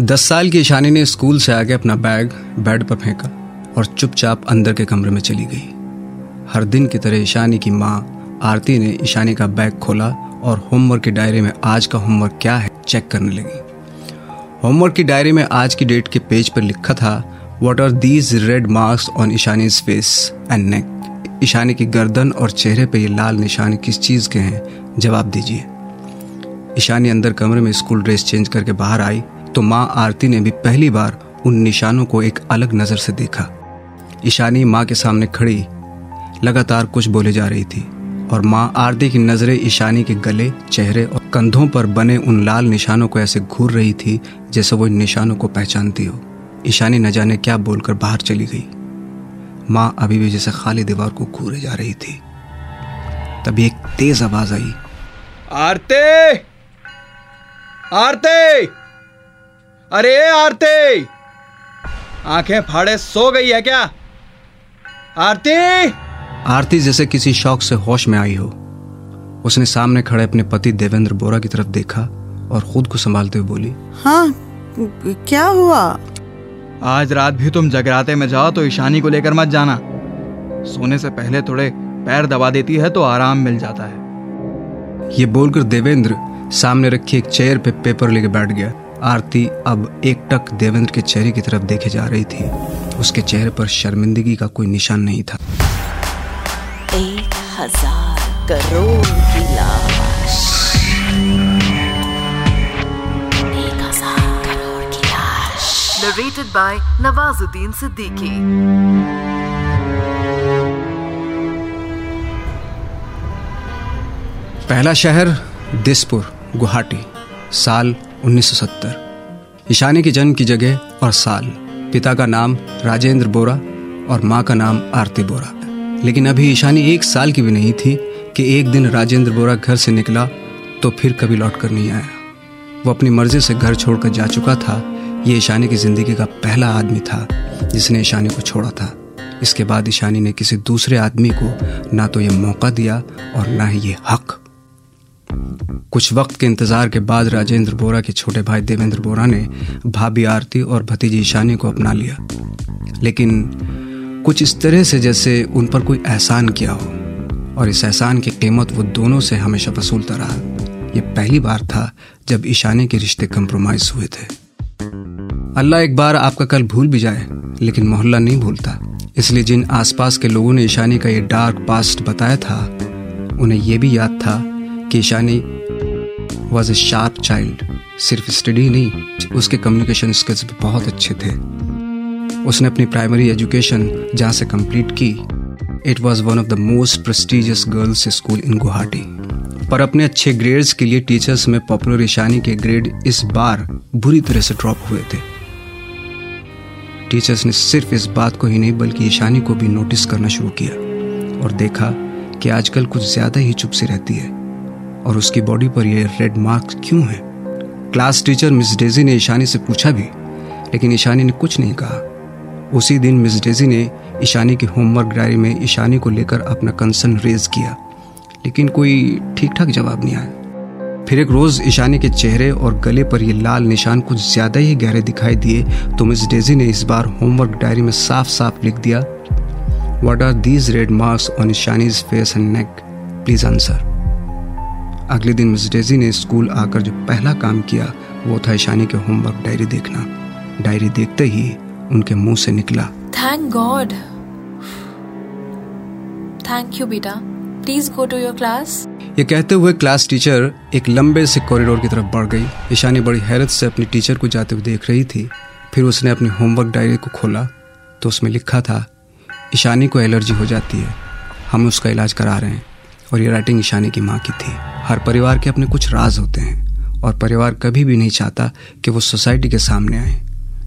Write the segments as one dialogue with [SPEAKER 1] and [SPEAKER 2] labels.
[SPEAKER 1] दस साल की ईशानी ने स्कूल से आके अपना बैग बेड पर फेंका और चुपचाप अंदर के कमरे में चली गई। हर दिन की तरह ईशानी की माँ आरती ने ईशानी का बैग खोला और होमवर्क की डायरी में आज का होमवर्क क्या है चेक करने लगी। होमवर्क की डायरी में आज की डेट के पेज पर लिखा था what are these red marks on Ishani's face and neck Ishani की गर्दन और चेहरे पर ये लाल निशान किस चीज़ के हैं? जवाब दीजिए। ईशानी अंदर कमरे में स्कूल ड्रेस चेंज करके बाहर आई तो माँ आरती ने भी पहली बार उन निशानों को एक अलग नज़र से देखा। ईशानी माँ के सामने खड़ी, लगातार कुछ बोले जा रही थी और माँ आरती की नज़रें ईशानी के गले, चेहरे और कंधों पर बने उन लाल निशानों को ऐसे घूर रही थी जैसे वो इन निशानों को पहचानती हो। ईशानी न जाने क्या बोलकर बाहर चली गई। माँ अभी भी जैसे खाली दीवार को घूरे जा रही थी। तभी एक तेज आवाज़ आई।
[SPEAKER 2] आरते! आरते! अरे आरते! आँखें फाड़े सो गई है क्या? आरती!
[SPEAKER 1] आरती जैसे किसी शौक से होश में आई हो। उसने सामने खड़े अपने पति देवेंद्र बोरा की तरफ़ देखा और खुद को संभालते हुए बोली
[SPEAKER 3] हाँ क्या हुआ?
[SPEAKER 2] आज रात भी तुम जगराते में जाओ तो ईशानी को लेकर मत जाना। सोने से पहले थोड़े पैर दबा देती है तो आराम मिल जाता है।
[SPEAKER 1] ये बोलकर देवेंद्र सामने रखी एक चेयर पे पेपर लेके बैठ गया। आरती अब एक टक देवेंद्र के चेहरे की तरफ़ देखे जा रही थी। उसके चेहरे पर शर्मिंदगी का कोई निशान नहीं था।
[SPEAKER 4] एक हज़ार करोड़ की लाश। एक हज़ार करोड़ की लाश।
[SPEAKER 5] Narrated by Nawazuddin Siddiqui.
[SPEAKER 1] पहला शहर दिसपुर गुवाहाटी साल 1970 ईशानी की जन्म की जगह और साल। पिता का नाम राजेंद्र बोरा और माँ का नाम आरती बोरा। लेकिन अभी ईशानी एक साल की भी नहीं थी कि एक दिन राजेंद्र बोरा घर से निकला तो फिर कभी लौट कर नहीं आया। वो अपनी मर्ज़ी से घर छोड़कर जा चुका था। ये ईशानी की ज़िंदगी का पहला आदमी था जिसने ईशानी को छोड़ा था। इसके बाद ईशानी ने किसी दूसरे आदमी को ना तो ये मौका दिया और ना ही ये हक। कुछ वक्त के इंतज़ार के बाद राजेंद्र बोरा के छोटे भाई देवेंद्र बोरा ने भाभी आरती और भतीजी ईशानी को अपना लिया। लेकिन कुछ इस तरह से जैसे उन पर कोई एहसान किया हो, और इस एहसान की कीमत वो दोनों से हमेशा वसूलता रहा। ये पहली बार था जब ईशानी के रिश्ते कंप्रोमाइज हुए थे। अल्लाह एक बार आपका कल भूल भी जाए, लेकिन मोहल्ला नहीं भूलता। इसलिए जिन आसपास के लोगों ने ईशानी का ये डार्क पास्ट बताया था, उन्हें यह भी याद था कि Ishani was a sharp child सिर्फ़ स्टडी नहीं, उसके कम्युनिकेशन स्किल्स भी बहुत अच्छे थे। उसने अपनी प्राइमरी एजुकेशन जहाँ से कंप्लीट की it was one of the most prestigious girls school in Guwahati पर अपने अच्छे ग्रेड्स के लिए टीचर्स में पॉपुलर ईशानी के ग्रेड इस बार बुरी तरह से ड्रॉप हुए थे। टीचर्स ने सिर्फ़ इस बात को ही नहीं, बल्कि ईशानी को भी नोटिस करना शुरू किया और देखा कि आजकल कुछ ज़्यादा ही चुप सी रहती है। और उसकी बॉडी पर ये रेड मार्क्स क्यों है? क्लास टीचर मिस डेजी ने ईशानी से पूछा भी, लेकिन ईशानी ने कुछ नहीं कहा। उसी दिन मिस डेजी ने ईशानी की होमवर्क डायरी में ईशानी को लेकर अपना कंसर्न रेज किया, लेकिन कोई ठीक ठाक जवाब नहीं आया। फिर एक रोज ईशानी के चेहरे और गले पर ये लाल निशान कुछ ज़्यादा ही गहरे दिखाई दिए तो मिस डेजी ने इस बार होमवर्क डायरी में साफ़ साफ़ लिख दिया what are these red marks on Ishani's face and neck please answer अगले दिन मिस डेजी ने स्कूल आकर जो पहला काम किया वो था ईशानी के होमवर्क डायरी देखना। डायरी देखते ही उनके मुँह से निकला।
[SPEAKER 6] Thank God. Thank you, beta. Please go to your class.
[SPEAKER 1] ये कहते हुए क्लास टीचर एक लंबे से कॉरिडोर की तरफ़ बढ़ गई। ईशानी बड़ी हैरत से अपनी टीचर को जाते हुए देख रही थी। फिर उसने अपनी होमवर्क डायरी को खोला तो उसमें लिखा था ईशानी को एलर्जी हो जाती है। हम उसका इलाज करा रहे हैं। और ये राइटिंग ईशानी की माँ की थी। हर परिवार के अपने कुछ राज होते हैं और परिवार कभी भी नहीं चाहता कि वो सोसाइटी के सामने आए।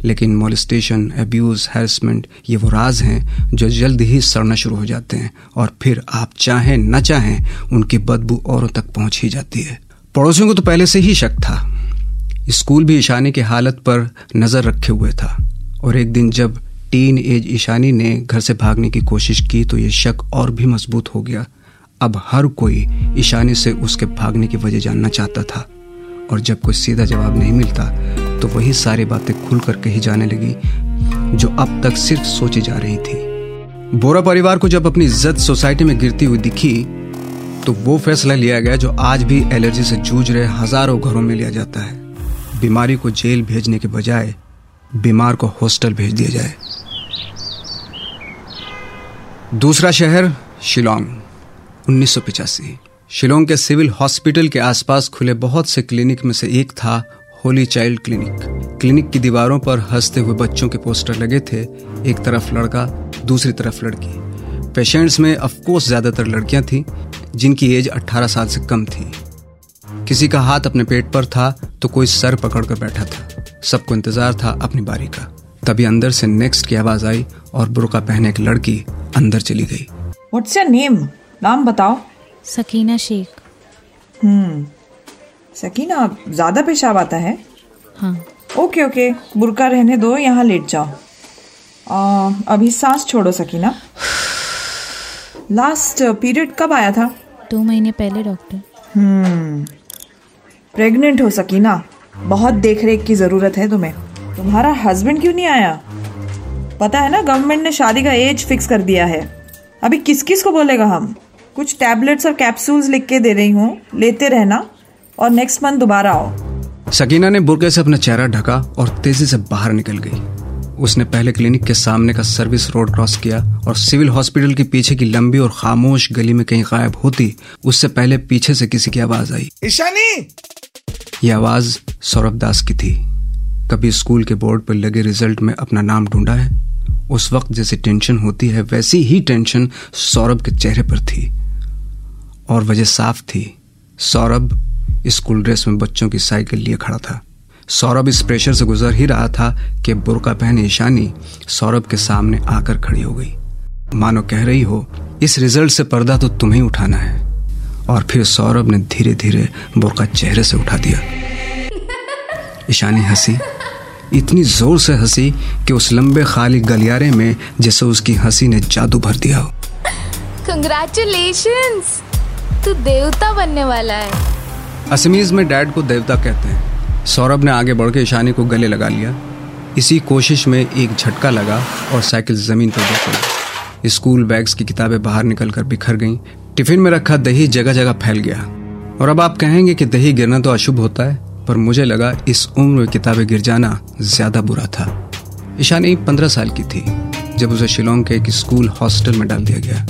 [SPEAKER 1] लेकिन मोलिस्टेशन अब्यूज हैरेसमेंट ये वो राज हैं जो जल्द ही सड़ना शुरू हो जाते हैं और फिर आप चाहें न चाहें, उनकी बदबू औरों तक पहुँच ही जाती है। पड़ोसियों को तो पहले से ही शक था। स्कूल भी ईशानी की हालत पर नज़र रखे हुए था। और एक दिन जब टीन एज ईशानी ने घर से भागने की कोशिश की तो ये शक और भी मज़बूत हो गया। अब हर कोई ईशानी से उसके भागने की वजह जानना चाहता था। और जब कोई सीधा जवाब नहीं मिलता तो वही सारी बातें खुल कर कही जाने लगी, जो अब तक सिर्फ़ सोची जा रही थी। बोरा परिवार को जब अपनी इज़्ज़त सोसाइटी में गिरती हुई दिखी तो वो फैसला लिया गया जो आज भी एलर्जी से जूझ रहे हज़ारों घरों में लिया जाता है। बीमारी को जेल भेजने के बजाय बीमार को हॉस्टल भेज दिया जाए। दूसरा शहर शिलोंग। उन्नीस शिलोंग के सिविल हॉस्पिटल के आसपास खुले बहुत से क्लिनिक में से एक था होली चाइल्ड क्लिनिक। क्लिनिक की दीवारों पर हँसते हुए बच्चों के पोस्टर लगे थे, एक तरफ़ लड़का, दूसरी तरफ़ लड़की। पेशेंट्स में अफकोर्स ज़्यादातर लड़कियाँ थीं, जिनकी एज 18 साल से कम थी। किसी का हाथ अपने पेट पर था तो कोई सर पकड़कर बैठा था। सबको इंतज़ार था अपनी बारी का। तभी अंदर से नेक्स्ट की आवाज़ आई और बुरका पहने एक लड़की अंदर चली गई।
[SPEAKER 7] व्हाट्स योर नेम नाम बताओ।
[SPEAKER 6] सकीना शेख।
[SPEAKER 7] हम्म। सकीना ज़्यादा पेशाब आता है?
[SPEAKER 6] हाँ।
[SPEAKER 7] Okay okay. बुरका रहने दो यहाँ लेट जाओ। आ, अभी सांस छोड़ो सकीना। लास्ट पीरियड कब आया था?
[SPEAKER 6] दो महीने पहले डॉक्टर
[SPEAKER 7] हम्म। प्रेग्नेंट हो सकीना। बहुत देख रेख की ज़रूरत है तुम्हें। तुम्हारा हस्बैंड क्यों नहीं आया? पता है ना गवर्नमेंट ने शादी का एज फिक्स कर दिया है। अभी किस किस को बोलेगा हम? कुछ टैबलेट्स और कैप्सूल्स लिख के दे रही हूँ। लेते रहना और नेक्स्ट मंथ दोबारा आओ।
[SPEAKER 1] सकीना ने बुरके से अपना चेहरा ढका और तेज़ी से बाहर निकल गई। उसने पहले क्लिनिक के सामने का सर्विस रोड क्रॉस किया और सिविल हॉस्पिटल के पीछे की लंबी और खामोश गली में कहीं गायब होती उससे पहले पीछे से किसी की आवाज़ आई।
[SPEAKER 8] ईशानी!
[SPEAKER 1] यह आवाज़ सौरभ दास की थी। कभी स्कूल के बोर्ड पर लगे रिज़ल्ट में अपना नाम ढूंढा है। उस वक्त जैसी टेंशन होती है वैसी ही टेंशन सौरभ के चेहरे पर थी। और वजह साफ़ थी। सौरभ स्कूल ड्रेस में बच्चों की साइकिल लिए खड़ा था। सौरभ इस प्रेशर से गुजर ही रहा था कि बुरका पहने ईशानी सौरभ के सामने आकर खड़ी हो गई। मानो कह रही हो, इस रिज़ल्ट से पर्दा तो तुम्हें उठाना है। और फिर सौरभ ने धीरे धीरे बुरका चेहरे से उठा दिया। ईशानी हँसी। इतनी ज़ोर से हँसी कि उस लंबे खाली गलियारे में जैसे उसकी हँसी ने जादू भर दिया हो।
[SPEAKER 4] कंग्रेचुलेशंस तू देवता बनने वाला है।
[SPEAKER 1] असमीज में डैड को देवता कहते हैं। सौरभ ने आगे बढ़ के ईशानी को गले लगा लिया। इसी कोशिश में एक झटका लगा और साइकिल ज़मीन पर गिर पड़ी। स्कूल बैग्स की किताबें बाहर निकलकर बिखर गईं। टिफ़िन में रखा दही जगह जगह फैल गया। और अब आप कहेंगे कि दही गिरना तो अशुभ होता है, पर मुझे लगा इस उम्र में किताबें गिर जाना ज़्यादा बुरा था। ईशानी पंद्रह साल की थी, जब उसे शिलोंग के एक स्कूल हॉस्टल में डाल दिया गया।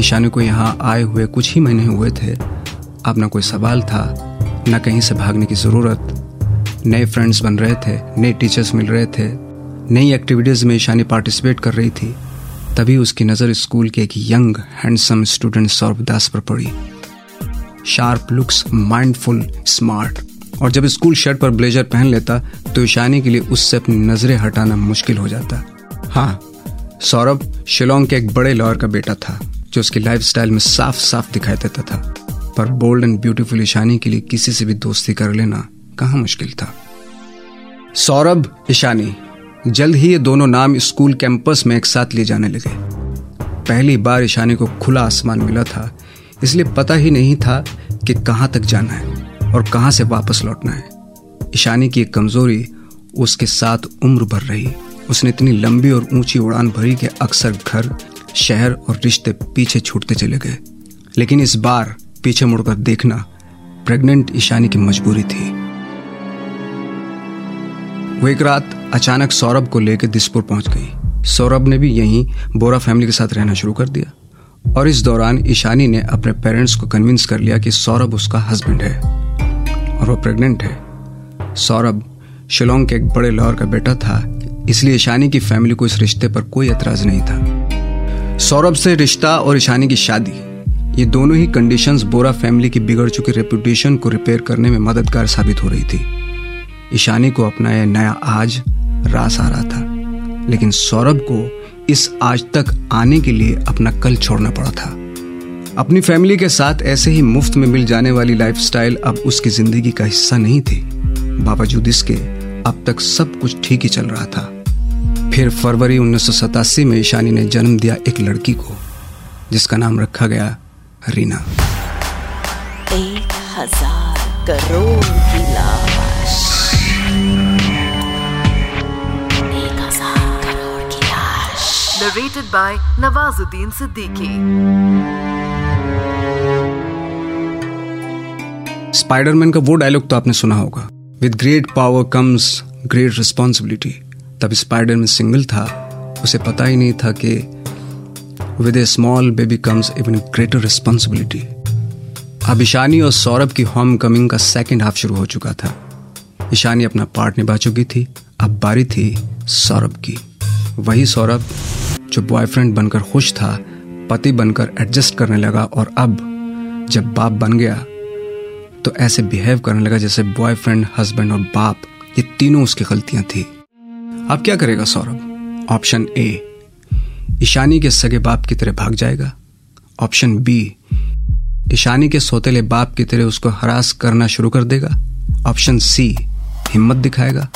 [SPEAKER 1] ईशानी को यहाँ आए हुए कुछ ही महीने हुए थे। अब न कोई सवाल था, न कहीं से भागने की ज़रूरत। नए फ्रेंड्स बन रहे थे, नए टीचर्स मिल रहे थे। नई एक्टिविटीज़ में ईशानी पार्टिसिपेट कर रही थी। तभी उसकी नज़र स्कूल के एक young handsome student Saurabh Das पर पड़ी। शार्प लुक्स माइंडफुल स्मार्ट और जब स्कूल शर्ट पर ब्लेजर पहन लेता तो ईशानी के लिए उससे अपनी नज़रें हटाना मुश्किल हो जाता। हाँ सौरभ शिलोंग के एक बड़े लॉयर का बेटा था। जो उसकी लाइफस्टाइल में साफ़ साफ़ दिखाई देता था। पर बोल्ड एंड ब्यूटीफुल ईशानी के लिए किसी से भी दोस्ती कर लेना कहाँ मुश्किल था। सौरभ, ईशानी, जल्द ही ये दोनों नाम स्कूल कैंपस में एक साथ लिए जाने लगे। पहली बार ईशानी को खुला आसमान मिला था, इसलिए पता ही नहीं था कि कहाँ तक जाना है और कहाँ से वापस लौटना है। ईशानी की एक कमज़ोरी उसके साथ उम्र भर रही। उसने इतनी लंबी और ऊँची उड़ान भरी कि अक्सर घर शहर और रिश्ते पीछे छूटते चले गए। लेकिन इस बार पीछे मुड़कर देखना प्रेग्नेंट ईशानी की मजबूरी थी। वो एक रात अचानक सौरभ को लेकर दिसपुर पहुँच गई। सौरभ ने भी यहीं बोरा फैमिली के साथ रहना शुरू कर दिया और इस दौरान ईशानी ने अपने पेरेंट्स को कन्विंस कर लिया कि सौरभ उसका हस्बैंड है और वो प्रेग्नेंट है। सौरभ शिलोंग के एक बड़े लॉयर का बेटा था, इसलिए ईशानी की फैमिली को इस रिश्ते पर कोई एतराज़ नहीं था। सौरभ से रिश्ता और ईशानी की शादी। ये दोनों ही कंडीशंस बोरा फैमिली की बिगड़ चुकी रेपुटेशन को रिपेयर करने में मददगार साबित हो रही थी। ईशानी को अपना यह नया आज, रास आ रहा था। लेकिन सौरभ को इस आज तक आने के लिए अपना कल छोड़ना पड़ा था। अपनी फैमिली के साथ ऐसे ही मुफ़्त में मिल जाने वाली लाइफस्टाइल अब उसकी ज़िंदगी का हिस्सा नहीं थी। बावजूद इसके, अब तक सब कुछ ठीक ही चल रहा था। फिर फरवरी उन्नीस सौ सतासी में ईशानी ने जन्म दिया एक लड़की को जिसका नाम रखा गया रीना।
[SPEAKER 4] एक हज़ार करोड़ की लाश।
[SPEAKER 5] एक हज़ार करोड़ की लाश। Narrated by Nawazuddin Siddiqui.
[SPEAKER 1] Spiderman का वो डायलॉग तो आपने सुना होगा। With great power comes great responsibility तब स्पाइडर में सिंगल था, उसे पता ही नहीं था कि with a small baby comes even greater responsibility अब और सौरभ की होम कमिंग का सेकेंड हाफ़ शुरू हो चुका था। ईशानी अपना पार्ट निभा चुकी थी, अब बारी थी सौरभ की। वही सौरभ जो बॉयफ्रेंड बनकर खुश था, पति बनकर एडजस्ट करने लगा और अब जब बाप बन गया तो ऐसे बिहेव करने लगा जैसे बॉयफ्रेंड हस्बैंड और बाप, ये तीनों उसकी गलतियाँ थी। अब क्या करेगा सौरभ? ऑप्शन ए ईशानी के सगे बाप की तरह भाग जाएगा। ऑप्शन बी ईशानी के सोतेले बाप की तरह उसको हरास करना शुरू कर देगा। ऑप्शन सी हिम्मत दिखाएगा।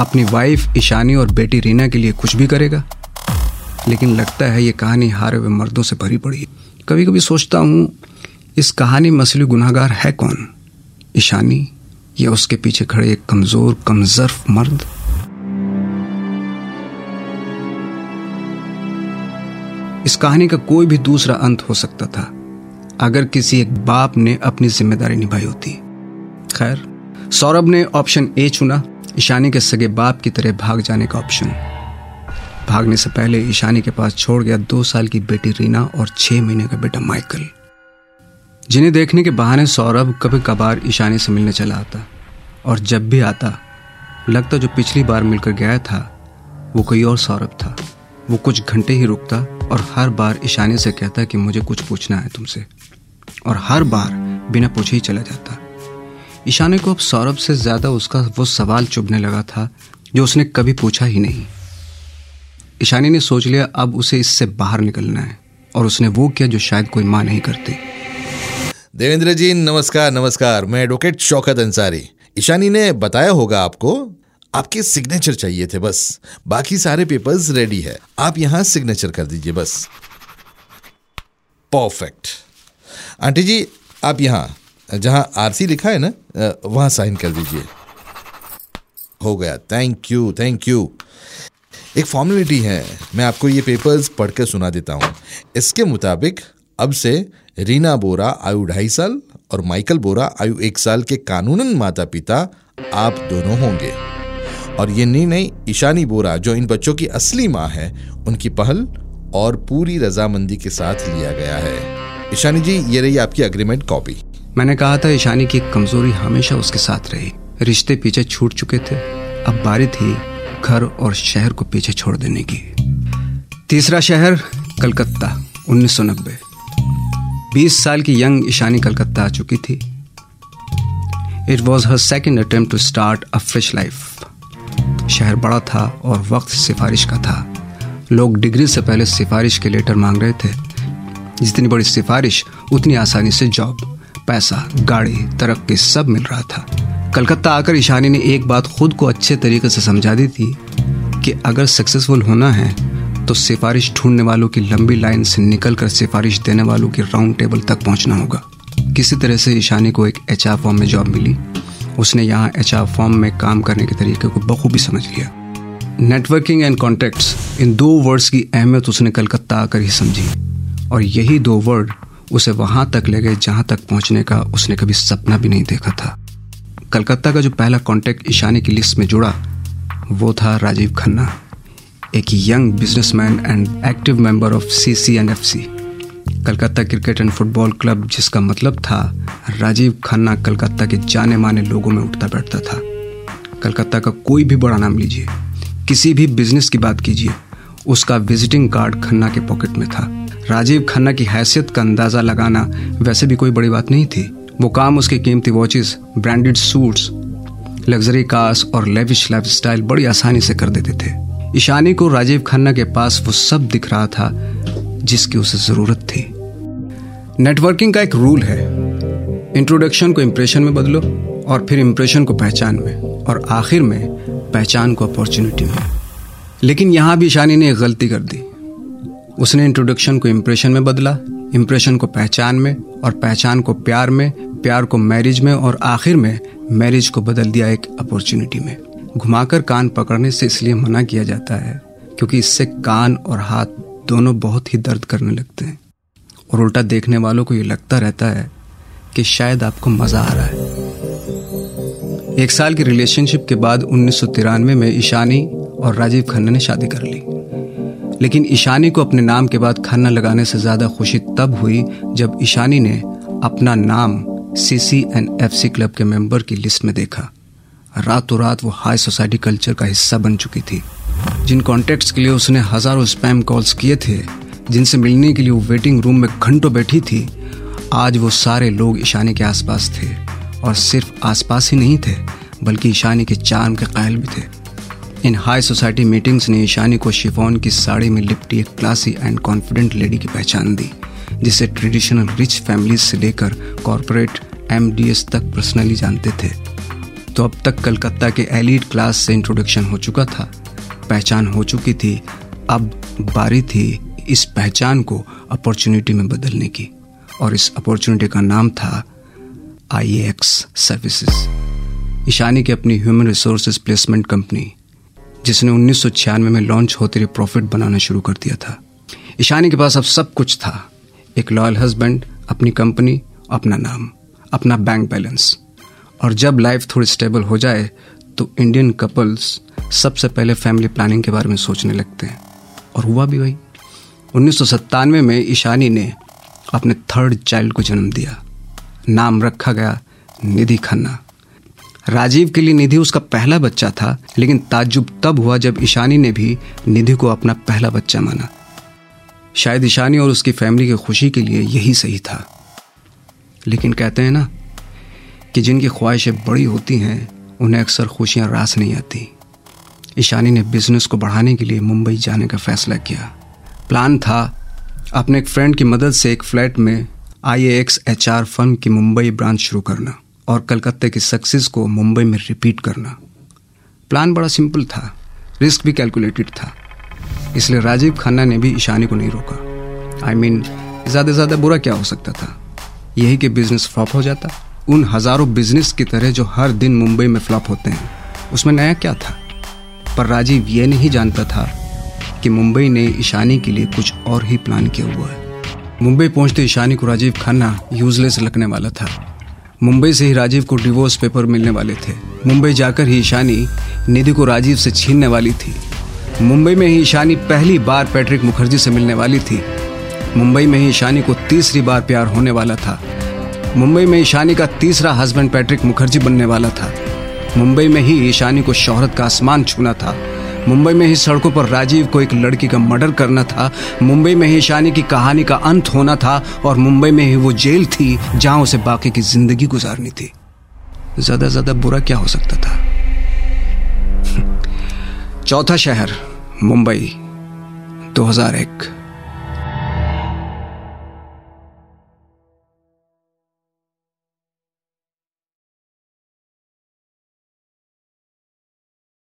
[SPEAKER 1] अपनी वाइफ ईशानी और बेटी रीना के लिए कुछ भी करेगा। लेकिन लगता है ये कहानी हारे हुए मर्दों से भरी पड़ी। है कभी कभी सोचता हूँ, इस कहानी में असली गुनाहगार है कौन? ईशानी या उसके पीछे खड़े एक कमज़ोर, कमजर्फ मर्द? इस कहानी का कोई भी दूसरा अंत हो सकता था, अगर किसी एक बाप ने अपनी ज़िम्मेदारी निभाई होती। खैर, सौरभ ने ऑप्शन ए चुना, ईशानी के सगे बाप की तरह भाग जाने का ऑप्शन। भागने से पहले ईशानी के पास छोड़ गया दो साल की बेटी रीना और छह महीने का बेटा माइकल। जिन्हें देखने के बहाने सौरभ कभी कभार ईशानी से मिलने चला आता, और जब भी आता, लगता जो पिछली बार मिलकर गया था, वो कोई और सौरभ था। वो कुछ घंटे ही रुकता और हर बार ईशानी से कहता कि मुझे कुछ पूछना है तुमसे। और हर बार बिना पूछे ही चला जाता। ईशानी को अब सौरभ से ज़्यादा उसका वो सवाल चुभने लगा था, जो उसने कभी पूछा ही नहीं। ईशानी ने सोच लिया, अब उसे इससे बाहर निकलना है, और उसने वो किया जो शायद कोई माँ नहीं करती।
[SPEAKER 8] देवेंद्र जी, नमस्कार नमस्कार। मैं एडवोकेट शौकत अंसारी। ईशानी ने बताया होगा आपको आपके सिग्नेचर चाहिए थे, बस। बाकी सारे पेपर्स रेडी है। आप यहाँ सिग्नेचर कर दीजिए, बस। परफेक्ट आंटी जी, आप यहाँ, जहाँ आरसी लिखा है ना वहाँ साइन कर दीजिए। हो गया। थैंक यू थैंक यू एक फॉर्मेलिटी है। मैं आपको ये पेपर्स पढ़कर सुना देता हूँ। इसके मुताबिक, अब से रीना बोरा आयु ढाई साल और माइकल बोरा आयु एक साल के कानूनन माता पिता आप दोनों होंगे। और ये निर्णय ईशानी बोरा जो इन बच्चों की असली माँ है, उनकी पहल और पूरी रजामंदी के साथ लिया गया है। ईशानी जी, ये रही आपकी अग्रीमेंट कॉपी
[SPEAKER 1] मैंने कहा था ईशानी की कमज़ोरी हमेशा उसके साथ रही। रिश्ते पीछे छूट चुके थे। अब बारी थी घर और शहर को पीछे छोड़ देने की। तीसरा शहर, कलकत्ता 1990 20 साल की यंग ईशानी कलकत्ता आ चुकी थी। It was her second attempt to start a fresh life शहर बड़ा था और वक्त सिफारिश का था। लोग डिग्री से पहले सिफारिश के लेटर मांग रहे थे। जितनी बड़ी सिफारिश, उतनी आसानी से जॉब, पैसा, गाड़ी, तरक्की सब मिल रहा था। कलकत्ता आकर ईशानी ने एक बात खुद को अच्छे तरीके से समझा दी थी कि अगर सक्सेसफुल होना है तो सिफारिश ढूँढने वालों की लंबी लाइन से निकलकर सिफारिश देने वालों के राउंड टेबल तक पहुँचना होगा। किसी तरह से ईशानी को एक एच फॉर्म में जॉब मिली। उसने यहाँ एच फॉर्म में काम करने के तरीके को बखूबी समझ लिया। नेटवर्किंग एंड कॉन्टेक्ट्स इन दो वर्ड्स की अहमियत उसने कलकत्ता आकर ही समझी। और यही दो वर्ड उसे वहाँ तक ले गए जहाँ तक पहुँचने का उसने कभी सपना भी नहीं देखा था। कलकत्ता का जो पहला कॉन्टेक्ट ईशानी की लिस्ट में जुड़ा, वो था राजीव खन्ना, एक young businessman and active member of C C and F C Calcutta cricket and football club, जिसका मतलब था राजीव खन्ना कलकत्ता के जाने माने लोगों में उठता बैठता था। कलकत्ता का कोई भी बड़ा नाम लीजिए, किसी भी बिज़नेस की बात कीजिए, उसका विजिटिंग कार्ड खन्ना के पॉकेट में था। राजीव खन्ना की हैसियत का अंदाज़ा लगाना वैसे भी कोई बड़ी बात नहीं थी। वो काम उसके कीमती watches, branded suits, luxury cars और लेविश लाइफस्टाइल बड़ी आसानी से कर देते थे। ईशानी को राजीव खन्ना के पास वो सब दिख रहा था। जिसकी उसे ज़रूरत थी। नेटवर्किंग का एक रूल है। इंट्रोडक्शन को इंप्रेशन में बदलो और फिर इंप्रेशन को पहचान में और आखिर में पहचान को अपॉर्चुनिटी में। लेकिन यहाँ भी ईशानी ने एक गलती कर दी। उसने इंट्रोडक्शन को इंप्रेशन में बदला इंप्रेशन को पहचान में और पहचान को प्यार में, प्यार को मैरिज में और आखिर में मैरिज को बदल दिया एक अपॉर्चुनिटी में। घुमाकर कान पकड़ने से इसलिए मना किया जाता है, क्योंकि इससे कान और हाथ दोनों बहुत ही दर्द करने लगते हैं। और उल्टा देखने वालों को ये लगता रहता है कि शायद आपको मज़ा आ रहा है। एक साल की रिलेशनशिप के बाद उन्नीस में ईशानी और राजीव खन्ना ने शादी कर ली। लेकिन ईशानी को अपने नाम के बाद खन्ना लगाने से ज़्यादा खुशी तब हुई जब ईशानी ने अपना नाम CC and F C club के मेंबर की लिस्ट में देखा। रातों रात वो हाई सोसाइटी कल्चर का हिस्सा बन चुकी थी। जिन कॉन्टेक्ट्स के लिए उसने हज़ारों स्पैम कॉल्स किए थे, जिनसे मिलने के लिए वो वेटिंग रूम में घंटों बैठी थी, आज वो सारे लोग ईशानी के आसपास थे। और सिर्फ़ आसपास ही नहीं थे, बल्कि ईशानी के चार्म के कायल भी थे। इन हाई सोसाइटी मीटिंग्स ने ईशानी को शिफोन की साड़ी में लिपटी एक क्लासी एंड कॉन्फिडेंट लेडी की पहचान दी, जिसे ट्रेडिशनल रिच फैमिलीज़ से लेकर कॉरपोरेट एम तक पर्सनली जानते थे। तो अब तक कलकत्ता के एलिट क्लास से इंट्रोडक्शन हो चुका था। पहचान हो चुकी थी, अब बारी थी इस पहचान को अपॉर्चुनिटी में बदलने की। और इस अपॉर्चुनिटी का नाम था आई एक्स सर्विसेज़ ईशानी की अपनी ह्यूमन रिसोर्सेज प्लेसमेंट कंपनी जिसने उन्नीस सौ छियानवे में लॉन्च होते हुए प्रॉफिट बनाना शुरू कर दिया था। ईशानी के पास अब सब कुछ था। एक लॉयल हस्बैंड अपनी कंपनी अपना नाम, अपना बैंक बैलेंस और जब लाइफ थोड़ी स्टेबल हो जाए तो इंडियन कपल्स सबसे पहले फैमिली प्लानिंग के बारे में सोचने लगते हैं। और हुआ भी वही। उन्नीस में ईशानी ने अपने थर्ड चाइल्ड को जन्म दिया। नाम रखा गया निधि खन्ना। राजीव के लिए निधि उसका पहला बच्चा था, लेकिन ताज्जुब तब हुआ जब ईशानी ने भी निधि को अपना पहला बच्चा माना। शायद ईशानी और उसकी फैमिली की खुशी के लिए यही सही था। लेकिन कहते हैं ना कि जिनकी ख्वाहिशें बड़ी होती हैं उन्हें अक्सर खुशियाँ रास नहीं आती। ईशानी ने बिज़नेस को बढ़ाने के लिए मुंबई जाने का फैसला किया। प्लान था अपने एक फ्रेंड की मदद से एक फ्लैट में I X H R firm की मुंबई ब्रांच शुरू करना और कलकत्ते की सक्सेस को मुंबई में रिपीट करना। प्लान बड़ा सिंपल था रिस्क भी कैलकुलेटेड था। इसलिए राजीव खन्ना ने भी ईशानी को नहीं रोका। आई मीन ज़्यादा से ज़्यादा बुरा क्या हो सकता था? यही कि बिज़नेस फ्लॉप हो जाता। उन हज़ारों बिज़नेस की तरह जो हर दिन मुंबई में फ्लॉप होते हैं। उसमें नया क्या था? पर राजीव ये नहीं जानता था कि मुंबई ने ईशानी के लिए कुछ और ही प्लान किया हुआ है। मुंबई पहुँचते ईशानी को राजीव खन्ना यूजलेस लगने वाला था। मुंबई से ही राजीव को डिवोर्स पेपर मिलने वाले थे। मुंबई जाकर ही ईशानी निधि को राजीव से छीनने वाली थी। मुंबई में ही ईशानी पहली बार पैट्रिक मुखर्जी से मिलने वाली थी। मुंबई में ही ईशानी को तीसरी बार प्यार होने वाला था। मुंबई में ईशानी का तीसरा हस्बैंड पैट्रिक मुखर्जी बनने वाला था। मुंबई में ही ईशानी को शोहरत का आसमान छूना था। मुंबई में ही सड़कों पर राजीव को एक लड़की का मर्डर करना था। मुंबई में ही ईशानी की कहानी का अंत होना था और मुंबई में ही वो जेल थी जहाँ उसे बाकी की ज़िंदगी गुजारनी थी। ज़्यादा ज़्यादा बुरा क्या हो सकता था? चौथा शहर, मुंबई 2001